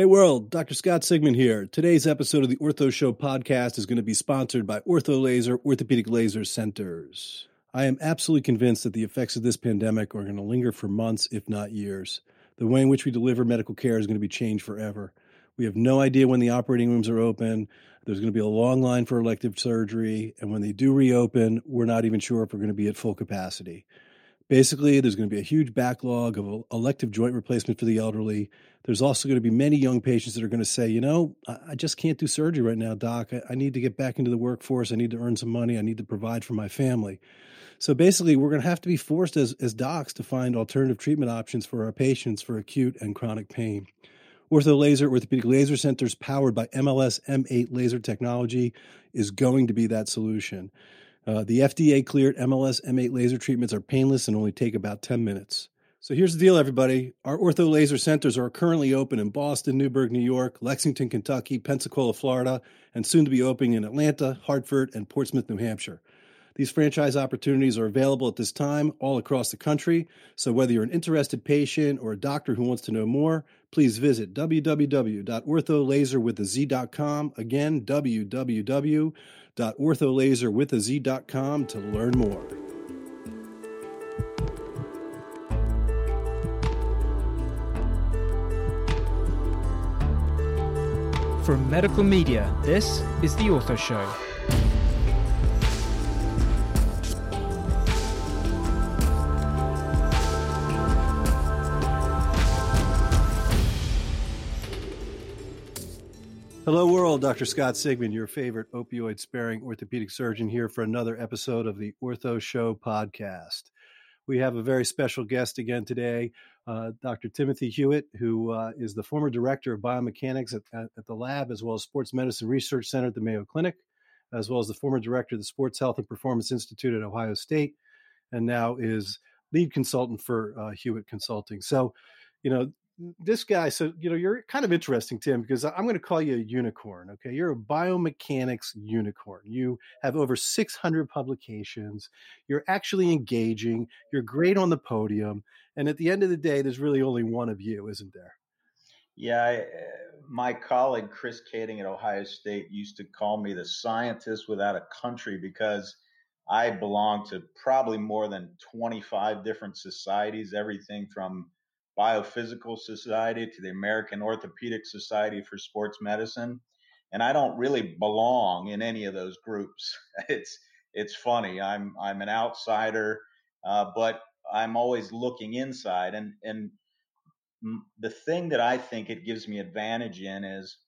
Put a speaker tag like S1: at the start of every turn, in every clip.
S1: Hey world, Dr. Scott Sigman here. Today's episode of the Ortho Show podcast is going to be sponsored by Ortho Laser Orthopedic Laser Centers. I am absolutely convinced that the effects of this pandemic are going to linger for months, if not years. The way in which we deliver medical care is going to be changed forever. We have no idea when the operating rooms are open. There's going to be a long line for elective surgery. And when they do reopen, we're not even sure if we're going to be at full capacity. Basically, there's going to be a huge backlog of elective joint replacement for the elderly. There's also going to be many young patients that are going to say, you know, I just can't do surgery right now, doc. I need to get back into the workforce. I need to earn some money. I need to provide for my family. So basically, we're going to have to be forced as, as docs to find alternative treatment options for our patients for acute and chronic pain. Ortho Laser Orthopedic Laser Centers, powered by MLS M8 laser technology, is going to be that solution. Uh, the FDA cleared MLS M8 laser treatments are painless and only take about 10 minutes. So here's the deal, everybody. Our ortho laser centers are currently open in Boston, Newburgh, New York, Lexington, Kentucky, Pensacola, Florida, and soon to be opening in Atlanta, Hartford, and Portsmouth, New Hampshire. These franchise opportunities are available at this time all across the country. So whether you're an interested patient or a doctor who wants to know more, please visit www.ortholaserwithaz.com. Again, www.ortholaserwithaz.com to learn more.
S2: From Medical Media, this is The Ortho Show.
S1: Hello, world. Dr. Scott Sigman, your favorite opioid sparing orthopedic surgeon, here for another episode of the Ortho Show podcast. We have a very special guest again today, uh, Dr. Timothy Hewett, who uh, is the former director of biomechanics at, at, at, the lab, as well as Sports Medicine Research Center at the Mayo Clinic, as well as the former director of the Sports Health and Performance Institute at Ohio State, and now is lead consultant for uh, Hewett Consulting. So, you know, this guy, so you know, you're kind of interesting, Tim, because I'm going to call you a unicorn. Okay, you're a biomechanics unicorn. You have over 600 publications. You're actually engaging. You're great on the podium, and at the end of the day, there's really only one of you, isn't there?
S3: Yeah, I, eh, my colleague Chris Kaeding at Ohio State used to call me the scientist without a country because I belong to probably more than 25 different societies, everything from Biophysical Society to the American Orthopedic Society for Sports Medicine, and I don't really belong in any of those groups. It's it's funny. I'm I'm an outsider, uh, but I'm always looking inside, and and the thing that I think it gives me advantage in is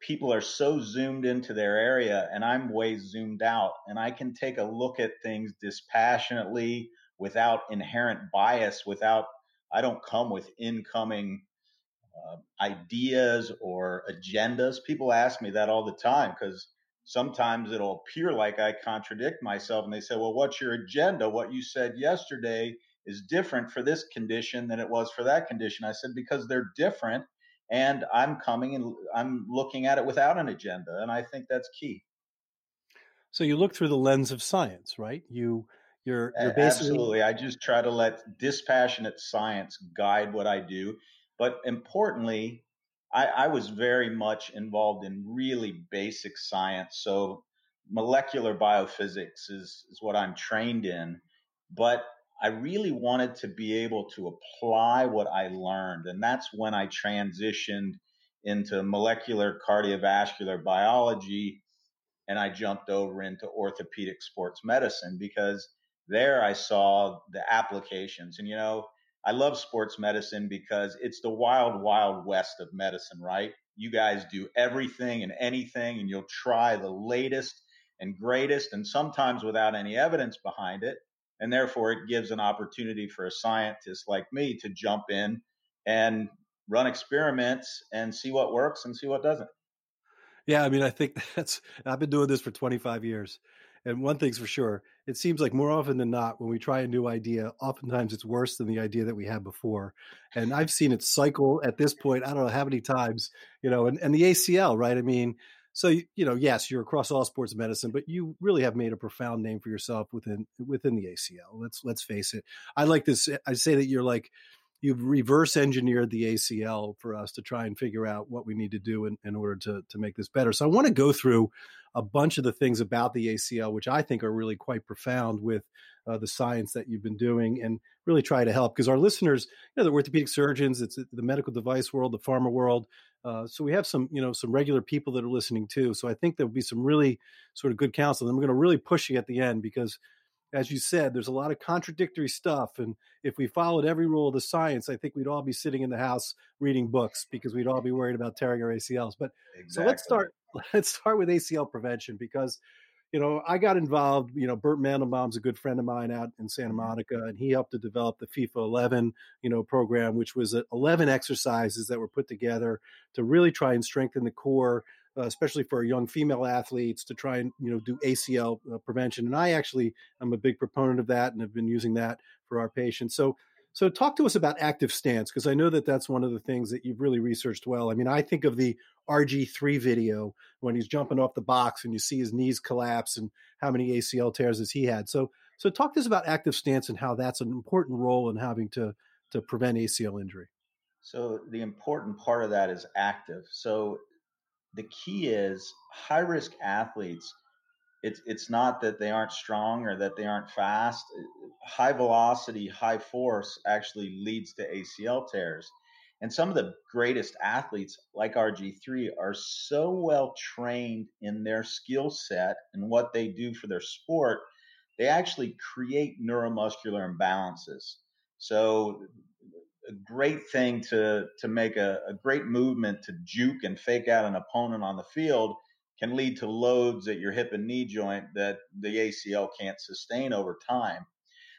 S3: people are so zoomed into their area and I'm way zoomed out and I can take a look at things dispassionately without inherent bias without I don't come with incoming uh, ideas or agendas. People ask me that all the time because sometimes it'll appear like I contradict myself and they say, well, what's your agenda? What you said yesterday is different for this condition than it was for that condition. I said, because they're different and I'm coming and I'm looking at it without an agenda. And I think that's key.
S1: So you look through the lens of science, right? You you're, you're
S3: basically absolutely. I just try to let dispassionate science guide what I do, but importantly, I, I was very much involved in really basic science. So molecular biophysics is is what I'm trained in, but I really wanted to be able to apply what I learned, and that's when I transitioned into molecular cardiovascular biology and I jumped over into orthopedic sports medicine because there I saw the applications. And, you know, I love sports medicine because it's the wild, wild west of medicine, right? You guys do everything and anything, and you'll try the latest and greatest, and sometimes without any evidence behind it. And therefore, it gives an opportunity for a scientist like me to jump in and run experiments and see what works and see what doesn't.
S1: Yeah, I mean, I think that's, I've been doing this for 25 years. And one thing's for sure, it seems like more often than not, when we try a new idea, oftentimes it's worse than the idea that we had before. And I've seen it cycle at this point, I don't know how many times, you know, and, and the ACL, right? I mean, so you know, yes, you're across all sports medicine, but you really have made a profound name for yourself within within the ACL. Let's let's face it. I like this. I say that you're like you've reverse engineered the ACL for us to try and figure out what we need to do in, in order to, to make this better. So I want to go through a bunch of the things about the ACL, which I think are really quite profound with uh, the science that you've been doing and really try to help because our listeners, you know, the orthopedic surgeons, it's the medical device world, the pharma world. Uh, so we have some, you know, some regular people that are listening too. So I think there'll be some really sort of good counsel. And we're going to really push you at the end because, as you said, there's a lot of contradictory stuff. And if we followed every rule of the science, I think we'd all be sitting in the house reading books because we'd all be worried about tearing our ACLs. But exactly. so let's start. Let's start with ACL prevention because you know, I got involved. You know, Bert Mandelbaum's a good friend of mine out in Santa mm-hmm. Monica, and he helped to develop the FIFA 11, you know, program, which was 11 exercises that were put together to really try and strengthen the core, uh, especially for young female athletes, to try and you know do ACL uh, prevention. And I actually am a big proponent of that, and have been using that for our patients. So so talk to us about active stance because I know that that's one of the things that you've really researched well. I mean, I think of the RG3 video when he's jumping off the box and you see his knees collapse and how many ACL tears has he had. So so talk to us about active stance and how that's an important role in having to to prevent ACL injury.
S3: So the important part of that is active. So the key is high risk athletes it's it's not that they aren't strong or that they aren't fast. Uh, high velocity, high force actually leads to ACL tears. And some of the greatest athletes, like RG3, are so well trained in their skill set and what they do for their sport, they actually create neuromuscular imbalances. So, a great thing to, to make a, a great movement to juke and fake out an opponent on the field can lead to loads at your hip and knee joint that the ACL can't sustain over time.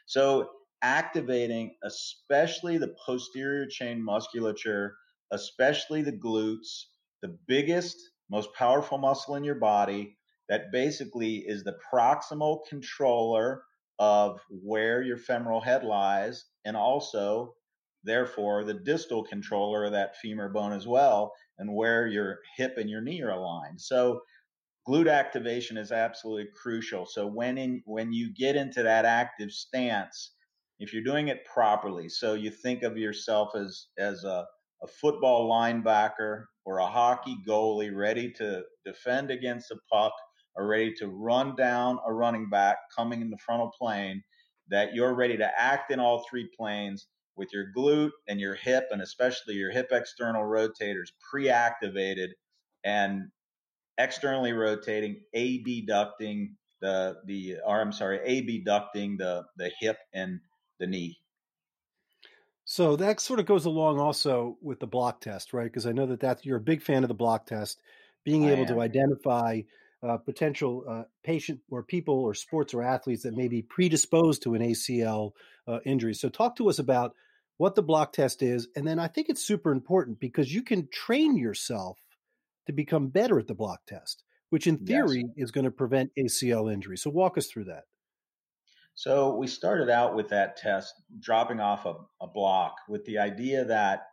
S3: So, activating especially the posterior chain musculature, especially the glutes, the biggest, most powerful muscle in your body, that basically is the proximal controller of where your femoral head lies, and also, therefore, the distal controller of that femur bone as well and where your hip and your knee are aligned. So glute activation is absolutely crucial. So when in when you get into that active stance, if you're doing it properly, so you think of yourself as as a, a football linebacker or a hockey goalie ready to defend against a puck or ready to run down a running back coming in the frontal plane, that you're ready to act in all three planes with your glute and your hip, and especially your hip external rotators pre activated and externally rotating, abducting the, the, or I'm sorry, abducting the, the hip and the knee.
S1: So that sort of goes along also with the block test, right? Because I know that that's, you're a big fan of the block test, being able to identify uh, potential uh, patient or people or sports or athletes that may be predisposed to an ACL uh, injury. So talk to us about what the block test is. And then I think it's super important because you can train yourself to become better at the block test, which in theory yes. is going to prevent ACL injury. So walk us through that.
S3: So we started out with that test dropping off a, a block with the idea that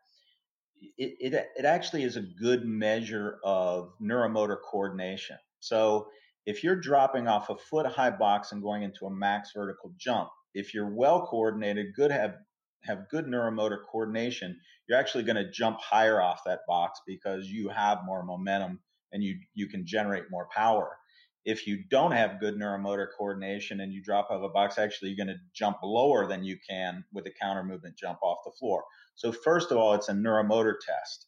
S3: it, it, it actually is a good measure of neuromotor coordination. So if you're dropping off a foot high box and going into a max vertical jump, if you're well coordinated, good have have good neuromotor coordination, you're actually going to jump higher off that box because you have more momentum and you you can generate more power. If you don't have good neuromotor coordination and you drop off a box, actually you're going to jump lower than you can with a counter movement jump off the floor. So first of all, it's a neuromotor test.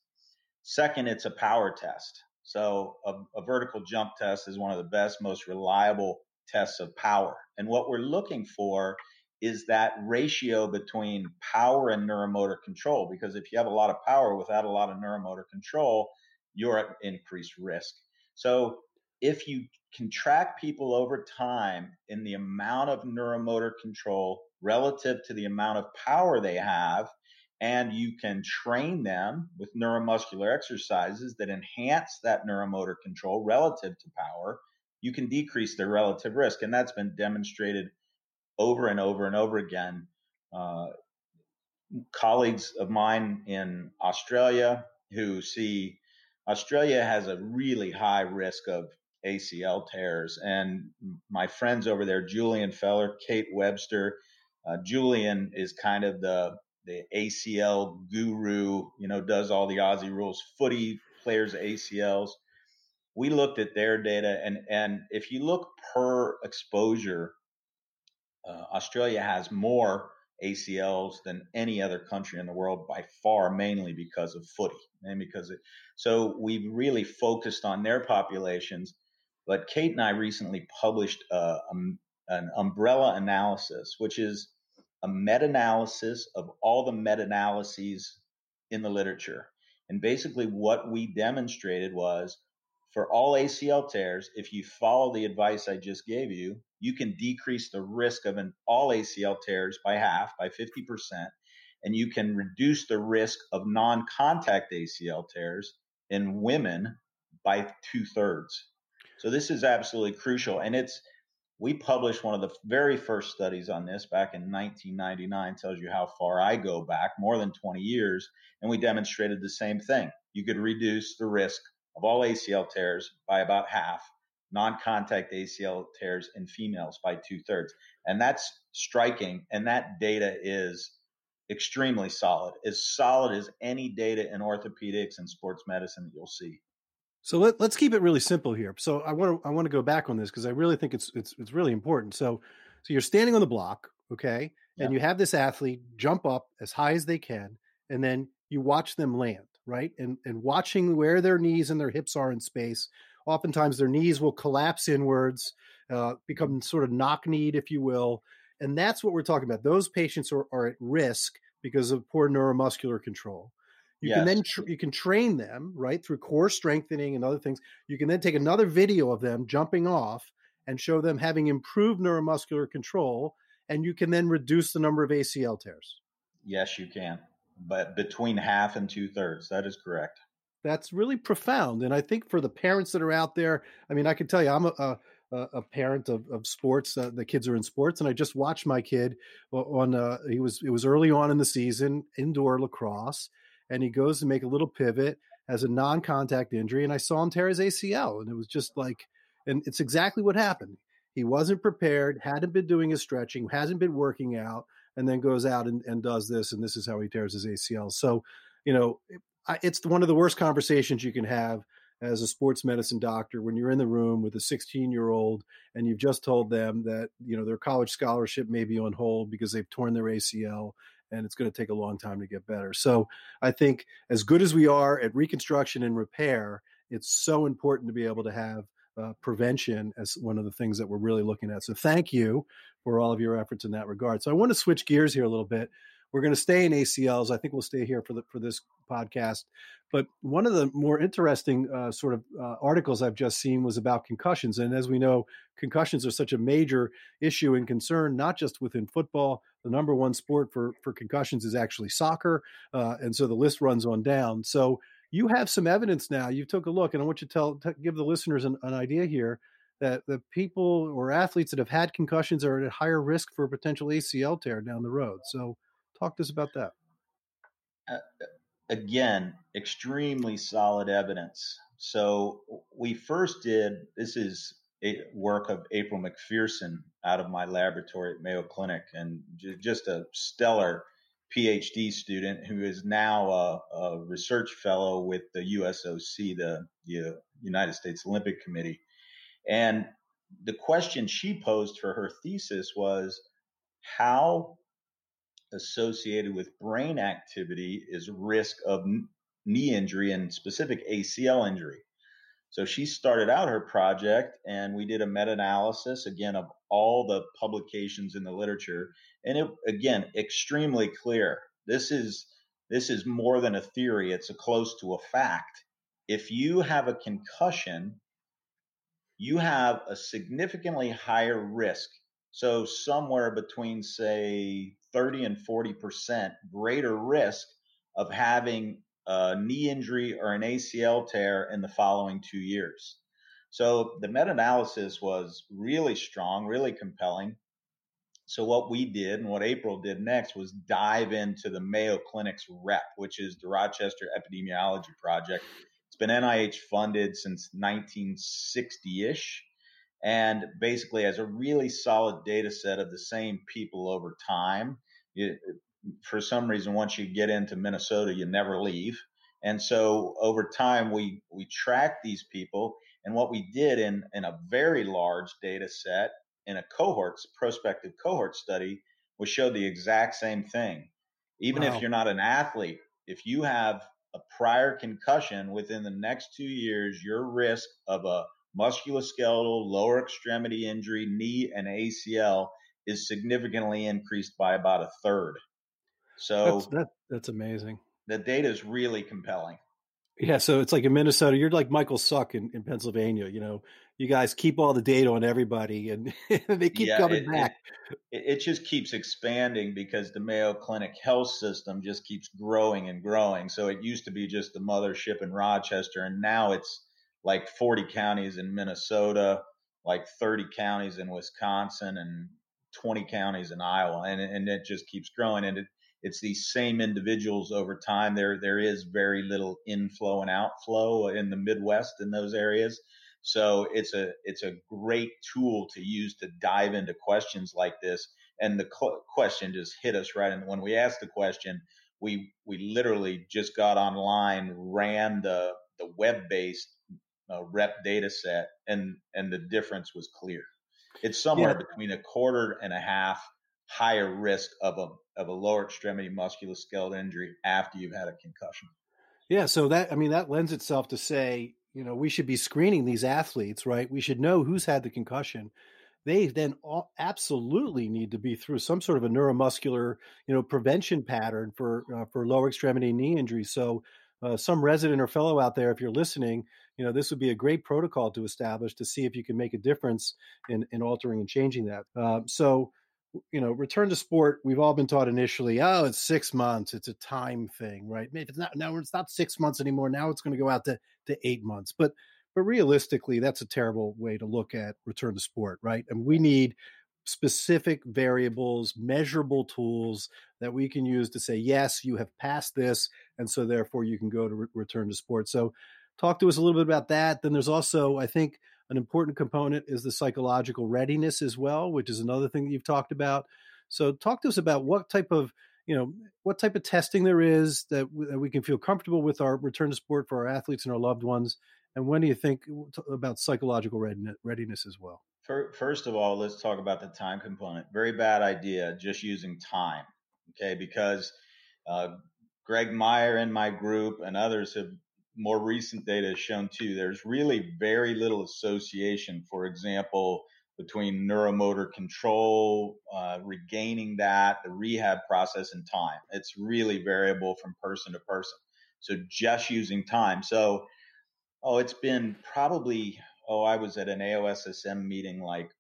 S3: Second, it's a power test. So a, a vertical jump test is one of the best, most reliable tests of power. And what we're looking for is that ratio between power and neuromotor control. Because if you have a lot of power without a lot of neuromotor control, you're at increased risk. So if you can track people over time in the amount of neuromotor control relative to the amount of power they have, and you can train them with neuromuscular exercises that enhance that neuromotor control relative to power, you can decrease their relative risk. And that's been demonstrated over and over and over again. Uh, colleagues of mine in Australia who see Australia has a really high risk of ACL tears. And my friends over there, Julian Feller, Kate Webster, uh, Julian is kind of the the ACL guru, you know, does all the Aussie rules, footy players ACLs. We looked at their data, and and if you look per exposure, Australia has more ACLs than any other country in the world by far, mainly because of footy and because it. So we really focused on their populations. But Kate and I recently published uh, a, an umbrella analysis, which is a meta-analysis of all the meta-analyses in the literature. And basically, what we demonstrated was for all ACL tears, if you follow the advice I just gave you, you can decrease the risk of an all ACL tears by half, by 50%, and you can reduce the risk of non contact ACL tears in women by two thirds. So this is absolutely crucial. And it's, we published one of the very first studies on this back in 1999, tells you how far I go back, more than 20 years. And we demonstrated the same thing. You could reduce the risk of all ACL tears by about half, non contact ACL tears in females by two thirds. And that's striking. And that data is extremely solid, as solid as any data in orthopedics and sports medicine that you'll see.
S1: So let, us keep it really simple here. So I want to I want to go back on this because I really think it's it's it's really important. So so you're standing on the block, okay, and you have this athlete jump up as high as they can, and then you watch them land right? And and watching where their knees and their hips are in space. Oftentimes, their knees will collapse inwards, uh, become sort of knock kneed, if you will, and that's what we're talking about. Those patients are, are at risk because of poor neuromuscular control. You yes. can then tr- you can train them right through core strengthening and other things. You can then take another video of them jumping off and show them having improved neuromuscular control, and you can then reduce the number of ACL tears.
S3: Yes, you can but between half and two thirds. That is correct.
S1: That's really profound, and I think for the parents that are out there, I mean, I can tell you, I'm a, a, a parent of, of sports. Uh, the kids are in sports, and I just watched my kid on. Uh, he was it was early on in the season, indoor lacrosse, and he goes to make a little pivot, has a non-contact injury, and I saw him tear his ACL, and it was just like, and it's exactly what happened. He wasn't prepared, hadn't been doing his stretching, hasn't been working out, and then goes out and, and does this, and this is how he tears his ACL. So, you know, it's one of the worst conversations you can have as a sports medicine doctor when you're in the room with a 16 year old and you've just told them that you know their college scholarship may be on hold because they've torn their ACL and it's going to take a long time to get better. So I think as good as we are at reconstruction and repair, it's so important to be able to have uh, prevention as one of the things that we're really looking at. So thank you for all of your efforts in that regard. So I want to switch gears here a little bit. We're going to stay in ACLs. I think we'll stay here for the for this podcast. But one of the more interesting uh, sort of uh, articles I've just seen was about concussions. And as we know, concussions are such a major issue and concern, not just within football. The number one sport for for concussions is actually soccer, uh, and so the list runs on down. So you have some evidence now. You took a look, and I want you to tell, give the listeners an, an idea here that the people or athletes that have had concussions are at higher risk for a potential ACL tear down the road. So, talk to us about that.
S3: Uh, again, extremely solid evidence. So, we first did this is a work of April McPherson out of my laboratory at Mayo Clinic, and just a stellar PhD student who is now a, a research fellow with the USOC, the, the United States Olympic Committee. And the question she posed for her thesis was how associated with brain activity is risk of knee injury and specific ACL injury. So she started out her project and we did a meta analysis again of all the publications in the literature. And it, again, extremely clear. This is, this is more than a theory. It's a close to a fact. If you have a concussion, you have a significantly higher risk. So somewhere between say 30 and 40% greater risk of having a knee injury or an ACL tear in the following two years. So the meta analysis was really strong, really compelling. So what we did and what April did next was dive into the Mayo Clinic's REP, which is the Rochester Epidemiology Project. It's been NIH funded since 1960 ish and basically has a really solid data set of the same people over time. For some reason, once you get into Minnesota, you never leave. And so over time, we, we tracked these people. And what we did in, in a very large data set in a cohort, prospective cohort study, was show the exact same thing. Even wow. if you're not an athlete, if you have a prior concussion within the next two years, your risk of a musculoskeletal, lower extremity injury, knee, and ACL is significantly increased by about a third. So
S1: that's, that, that's amazing.
S3: The data is really compelling.
S1: Yeah, so it's like in Minnesota, you're like Michael Suck in, in Pennsylvania. You know, you guys keep all the data on everybody, and they keep yeah, coming
S3: it,
S1: back.
S3: It, it, just keeps expanding because the Mayo Clinic health system just keeps growing and growing. So it used to be just the mothership in Rochester, and now it's like 40 counties in Minnesota, like 30 counties in Wisconsin, and 20 counties in Iowa, and and it just keeps growing. And it, it's these same individuals over time. There there is very little inflow and outflow in the Midwest in those areas. So it's a it's a great tool to use to dive into questions like this. And the cl- question just hit us right. And when we asked the question, we we literally just got online, ran the the web based uh, rep data set, and and the difference was clear. It's somewhere yeah. between a quarter and a half higher risk of a of a lower extremity musculoskeletal injury after you've had a concussion.
S1: Yeah, so that I mean that lends itself to say, you know, we should be screening these athletes, right? We should know who's had the concussion. They then all absolutely need to be through some sort of a neuromuscular, you know, prevention pattern for uh, for lower extremity knee injuries. So, uh, some resident or fellow out there, if you're listening, you know, this would be a great protocol to establish to see if you can make a difference in in altering and changing that. Uh, so, you know, return to sport, we've all been taught initially, oh, it's six months, it's a time thing, right? Maybe it's not now it's not six months anymore. Now it's going to go out to, to eight months. But but realistically, that's a terrible way to look at return to sport, right? And we need specific variables, measurable tools that we can use to say, yes, you have passed this, and so therefore you can go to re- return to sport. So talk to us a little bit about that. Then there's also, I think, an important component is the psychological readiness as well, which is another thing that you've talked about. So, talk to us about what type of you know what type of testing there is that, that we can feel comfortable with our return to sport for our athletes and our loved ones, and when do you think about psychological readiness as well?
S3: First of all, let's talk about the time component. Very bad idea just using time, okay? Because uh, Greg Myer and my group and others have more recent data has shown too, there's really very little association, for example, between neuromotor control, uh, regaining that, the rehab process, and time. It's really variable from person to person. So just using time. So, oh, it's been probably, oh, I was at an AOSSM meeting like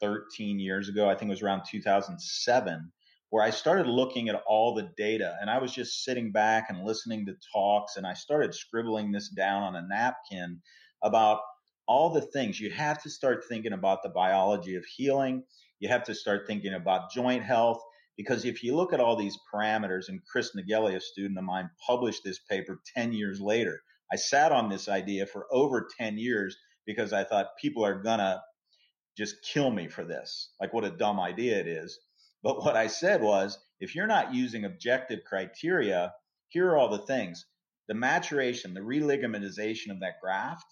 S3: 13 years ago. I think it was around 2007 where I started looking at all the data and I was just sitting back and listening to talks and I started scribbling this down on a napkin about all the things you have to start thinking about the biology of healing. You have to start thinking about joint health because if you look at all these parameters and Chris Nagelli, a student of mine, published this paper 10 years later. I sat on this idea for over 10 years because I thought people are gonna just kill me for this. Like what a dumb idea it is. But what I said was, if you're not using objective criteria, here are all the things. The maturation, the religamentization of that graft,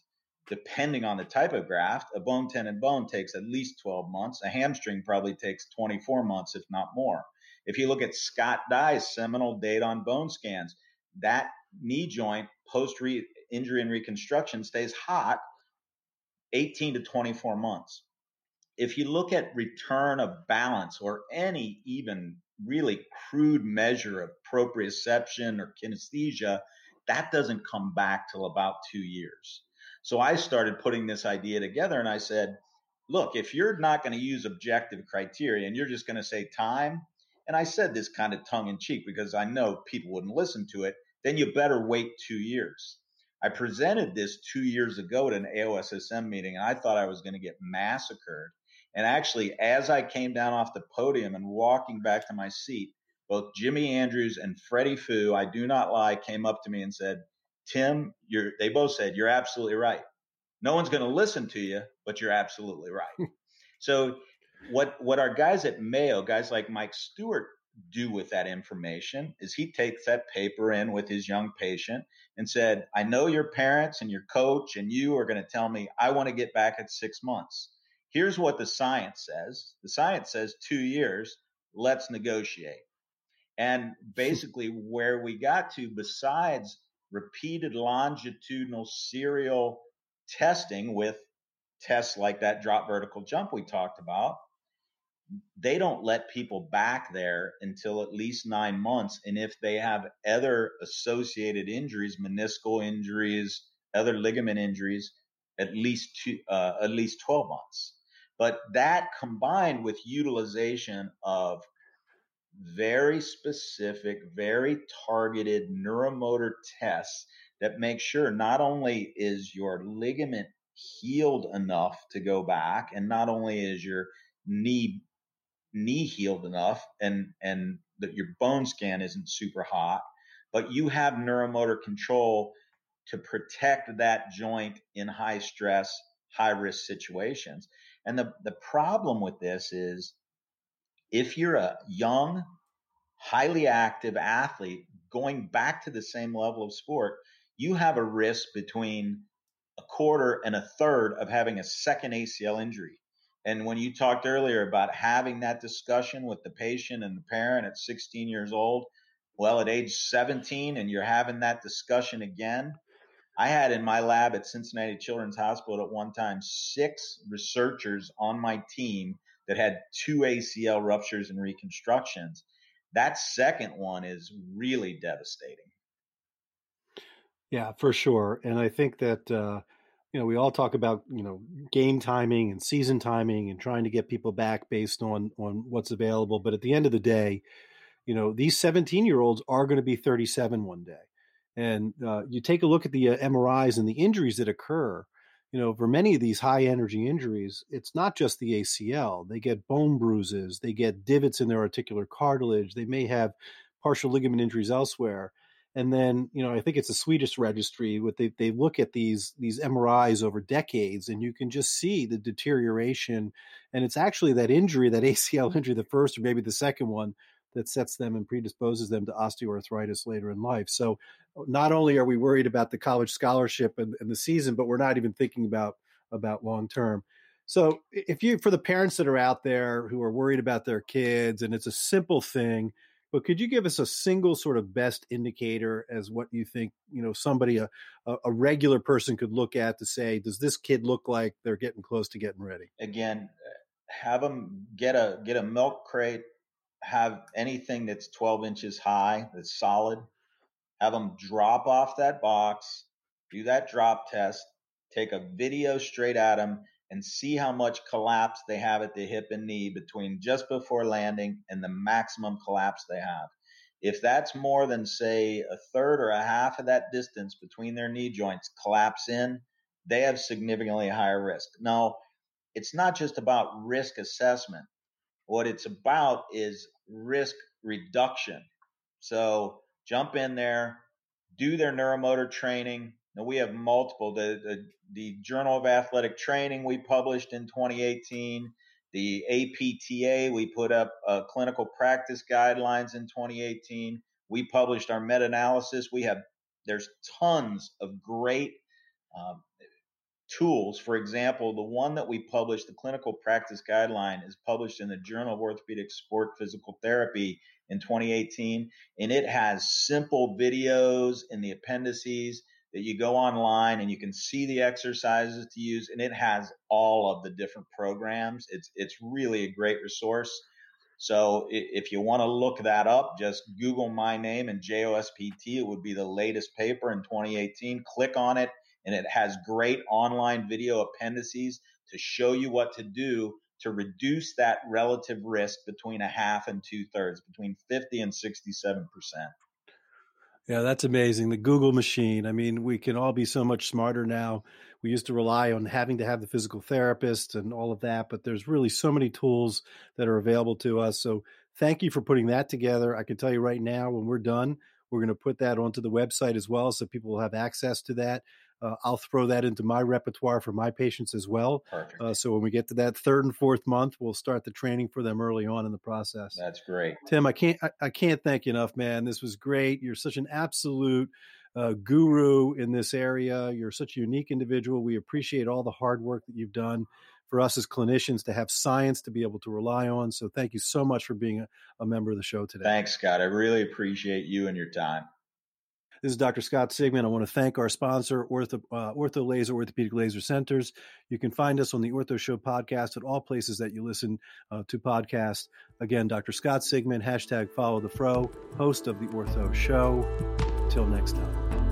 S3: depending on the type of graft, a bone tendon bone takes at least 12 months. A hamstring probably takes 24 months, if not more. If you look at Scott Dye's seminal data on bone scans, that knee joint post injury and reconstruction stays hot 18 to 24 months if you look at return of balance or any even really crude measure of proprioception or kinesthesia, that doesn't come back till about two years. So I started putting this idea together and I said, look, if you're not going to use objective criteria and you're just going to say time, and I said this kind of tongue in cheek because I know people wouldn't listen to it, then you better wait two years. I presented this two years ago at an AOSSM meeting and I thought I was going to get massacred and actually, as I came down off the podium and walking back to my seat, both Jimmy Andrews and Freddie Fu, I do not lie, came up to me and said, Tim, you're, they both said, you're absolutely right. No one's going to listen to you, but you're absolutely right. so what, what our guys at Mayo, guys like Mike Stuart do with that information is he takes that paper in with his young patient and said, I know your parents and your coach and you are going to tell me I want to get back at six months. Here's what the science says. The science says two years. Let's negotiate. And basically where we got to besides repeated longitudinal serial testing with tests like that drop vertical jump we talked about they don't let people back there until at least nine months. And if they have other associated injuries, meniscal injuries, other ligament injuries, at least two, uh, at least 12 months. But that combined with utilization of very specific, very targeted neuromotor tests that make sure not only is your ligament healed enough to go back, and not only is your knee knee healed enough and and that your bone scan isn't super hot, but you have neuromotor control to protect that joint in high stress, high risk situations. And the, the problem with this is if you're a young, highly active athlete going back to the same level of sport, you have a risk between a quarter and a third of having a second ACL injury. And when you talked earlier about having that discussion with the patient and the parent at 16 years old, well, at age 17, and you're having that discussion again. I had in my lab at Cincinnati Children's Hospital at one time six researchers on my team that had two ACL ruptures and reconstructions. That second one is really devastating.
S1: Yeah, for sure. And I think that, uh, you know, we all talk about, you know, game timing and season timing and trying to get people back based on on what's available. But at the end of the day, you know, these 17 year olds are going to be 37 one day. And uh, you take a look at the uh, MRIs and the injuries that occur. You know, for many of these high energy injuries, it's not just the ACL. They get bone bruises, they get divots in their articular cartilage, they may have partial ligament injuries elsewhere and then you know i think it's a swedish registry what they, they look at these these mris over decades and you can just see the deterioration and it's actually that injury that acl injury the first or maybe the second one that sets them and predisposes them to osteoarthritis later in life so not only are we worried about the college scholarship and, and the season but we're not even thinking about about long term so if you for the parents that are out there who are worried about their kids and it's a simple thing but could you give us a single sort of best indicator as what you think, you know, somebody, a, a regular person could look at to say, does this kid look like they're getting close to getting ready?
S3: Again, eh, have them get a, get a milk crate, have anything that's 12 inches high, that's solid, have them drop off that box, do that drop test, take a video straight at them and see how much collapse they have at the hip and knee between just before landing and the maximum collapse they have. If that's more than, say, a third or a half of that distance between their knee joints collapse in, they have significantly higher risk. Now, it's not just about risk assessment. What it's about is risk reduction. So jump in there, do their neuromotor training, now we have multiple. The, the, the Journal of Athletic Training we published in 2018. The APTA we put up uh, clinical practice guidelines in 2018. We published our meta-analysis. We have there's tons of great um, tools. For example, the one that we published, the clinical practice guideline, is published in the Journal of Orthopedic Sport Physical Therapy in 2018, and it has simple videos in the appendices that you go online and you can see the exercises to use and it has all of the different programs. It's it's really a great resource. So if you want to look that up, just Google my name and JOSPT. It would be the latest paper in 2018. Click on it and it has great online video appendices to show you what to do to reduce that relative risk between a half and two thirds, between 50 and 67 percent.
S1: Yeah, that's amazing. The Google machine. I mean, we can all be so much smarter now. We used to rely on having to have the physical therapist and all of that, but there's really so many tools that are available to us. So thank you for putting that together. I can tell you right now, when we're done, we're going to put that onto the website as well so people will have access to that. Uh, I'll throw that into my repertoire for my patients as well. Uh, so when we get to that third and fourth month, we'll start the training for them early on in the process.
S3: That's great.
S1: Tim, I can't I, I can't thank you enough, man. This was great. You're such an absolute uh, guru in this area. You're such a unique individual. We appreciate all the hard work that you've done for us as clinicians to have science to be able to rely on. So thank you so much for being a, a member of the show today.
S3: Thanks, Scott. I really appreciate you and your time.
S1: This is Dr. Scott Sigman. I want to thank our sponsor, Ortho, uh, Ortho Laser Orthopedic Laser Centers. You can find us on the Ortho Show podcast at all places that you listen uh, to podcasts. Again, Dr. Scott Sigman, hashtag follow the fro, host of the Ortho Show. Till next time.